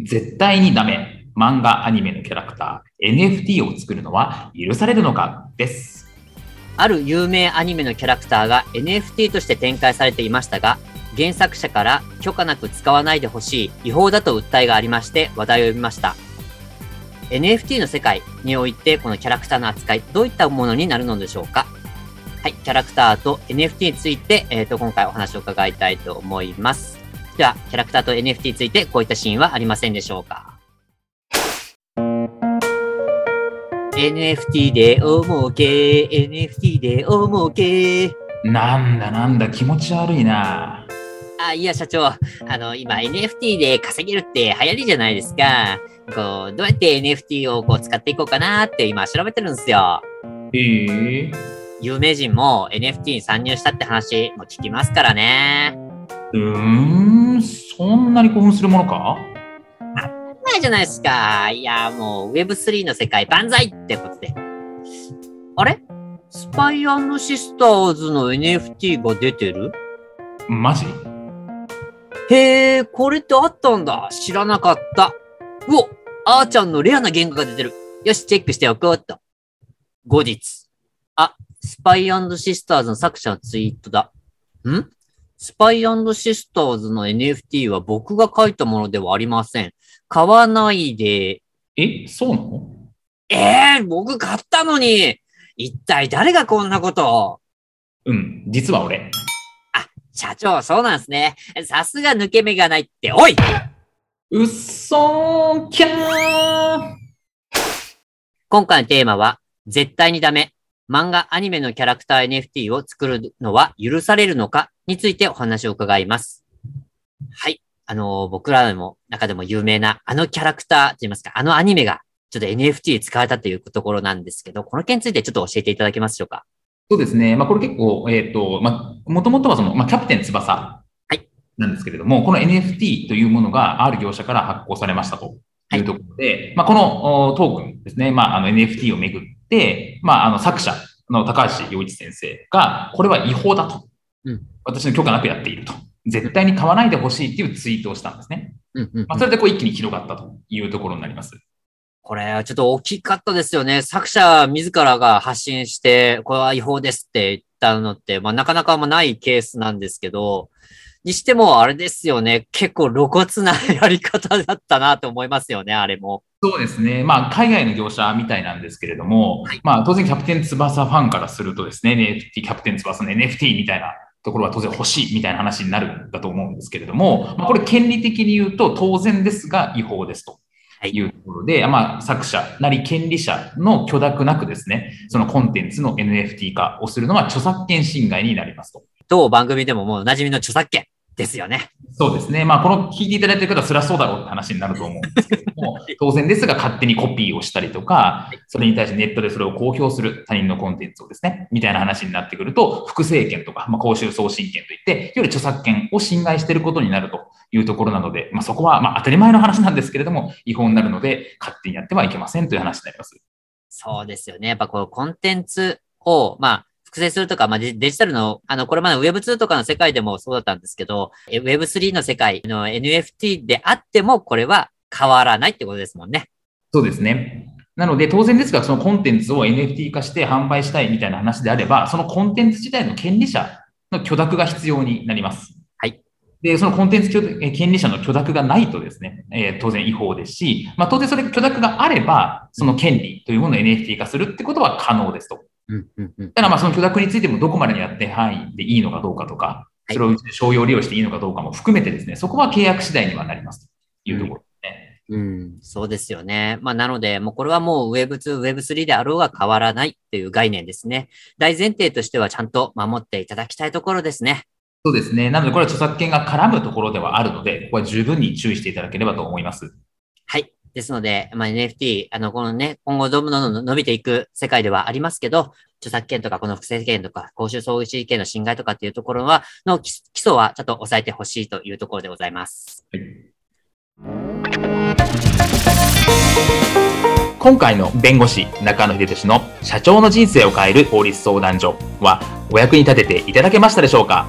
絶対にダメ。漫画アニメのキャラクター NFT を作るのは許されるのか？です。ある有名アニメのキャラクターが NFT として展開されていましたが原作者から許可なく使わないでほしい違法だと訴えがありまして話題を呼びました。NFT の世界においてこのキャラクターの扱いどういったものになるのでしょうか？はい、キャラクターと NFT について、えっ、ー、と、今回お話を伺いたいと思います。では、キャラクターと NFT についてこういったシーンはありませんでしょうか ?NFT でおもけ、NFT でおもけ。なんだなんだ、気持ち悪いな。あ、いや、社長。あの、今 NFT で稼げるって流行りじゃないですか。こう、どうやって NFT をこう使っていこうかなって今調べてるんですよ。へえー。有名人も NFT に参入したって話も聞きますからね。うーん、そんなに興奮するものか？ないじゃないですか。いや、もう Web3 の世界万歳ってことで。あれ？スパイシスターズの NFT が出てる？マジ？へえ、これってあったんだ。知らなかった。うおあーちゃんのレアな言語が出てる。よし、チェックしておこうと。後日。あ、スパイシスターズの作者のツイートだ。ん？スパイシスターズの NFT は僕が書いたものではありません。買わないで。え、そうなの？ええー、僕買ったのに一体誰がこんなことを？うん、実は俺。あ、社長、そうなんですね。さすが抜け目がないって、おいうっそーキャー今回のテーマは、絶対にダメ。漫画、アニメのキャラクター NFT を作るのは許されるのか？についてお話を伺います。はい。あの、僕らでも、中でも有名なあのキャラクターと言いますか、あのアニメがちょっと NFT 使われたというところなんですけど、この件についてちょっと教えていただけますでしょうか？そうですね。まあ、これ結構、えっ、ー、と、まあ、もともとはその、まあ、キャプテン翼なんですけれども、はい、この NFT というものがある業者から発行されましたというところで、はい、まあ、このトークンですね、まあ、あの NFT をめぐっ、まあ、あの作者の高橋洋一先生が、これは違法だと。うん、私の許可なくやっていると。絶対に買わないでほしいっていうツイートをしたんですね。まあ、それでこう一気に広がったというところになります。これはちょっと大きかったですよね。作者自らが発信して、これは違法ですって言ったのって、まあ、なかなかないケースなんですけど、にしてもあれですよね。結構露骨なやり方だったなと思いますよね、あれも。そうですね。まあ、海外の業者みたいなんですけれども、はい、まあ、当然キャプテン翼ファンからするとですね、NFT、キャプテン翼の NFT みたいなところは当然欲しいみたいな話になるんだと思うんですけれども、まあ、これ権利的に言うと当然ですが違法ですと。いうところで、まあ、作者なり権利者の許諾なくですね、そのコンテンツの NFT 化をするのは著作権侵害になりますと。当番組でももう馴染みの著作権。ですよね。そうですね。まあ、この聞いていただいてる方は、そりゃそうだろうって話になると思うんですけども、当然ですが、勝手にコピーをしたりとか、それに対してネットでそれを公表する他人のコンテンツをですね、みたいな話になってくると、複製権とか、まあ、公衆送信権といって、より著作権を侵害していることになるというところなので、まあ、そこは、まあ、当たり前の話なんですけれども、違法になるので、勝手にやってはいけませんという話になります。そうですよね。やっぱこのコンテンツを、まあ、複製するとか、まあ、デジタルの、あの、これまで Web2 とかの世界でもそうだったんですけど、Web3 の世界の NFT であっても、これは変わらないってことですもんね。そうですね。なので、当然ですが、そのコンテンツを NFT 化して販売したいみたいな話であれば、そのコンテンツ自体の権利者の許諾が必要になります。はい。で、そのコンテンツ権利者の許諾がないとですね、えー、当然違法ですし、まあ、当然それ許諾があれば、その権利というものを NFT 化するってことは可能ですと。ただまあその許諾についてもどこまでにやって範囲でいいのかどうかとか、それを商用利用していいのかどうかも含めてですね、そこは契約次第にはなりますというところですね。うん、そうですよね。まあ、なので、もうこれはもう Web2、Web3 であろうが変わらないっていう概念ですね。大前提としてはちゃんと守っていただきたいところですね。そうですね。なので、これは著作権が絡むところではあるので、ここは十分に注意していただければと思います。ですので、まあ、NFT、あの、このね、今後どんどん伸びていく世界ではありますけど、著作権とか、この不正権とか、公衆総合権の侵害とかっていうところは、の基礎はちょっと抑えてほしいというところでございます。はい今回の弁護士中野秀俊の社長の人生を変える法律相談所はお役に立てていただけましたでしょうか？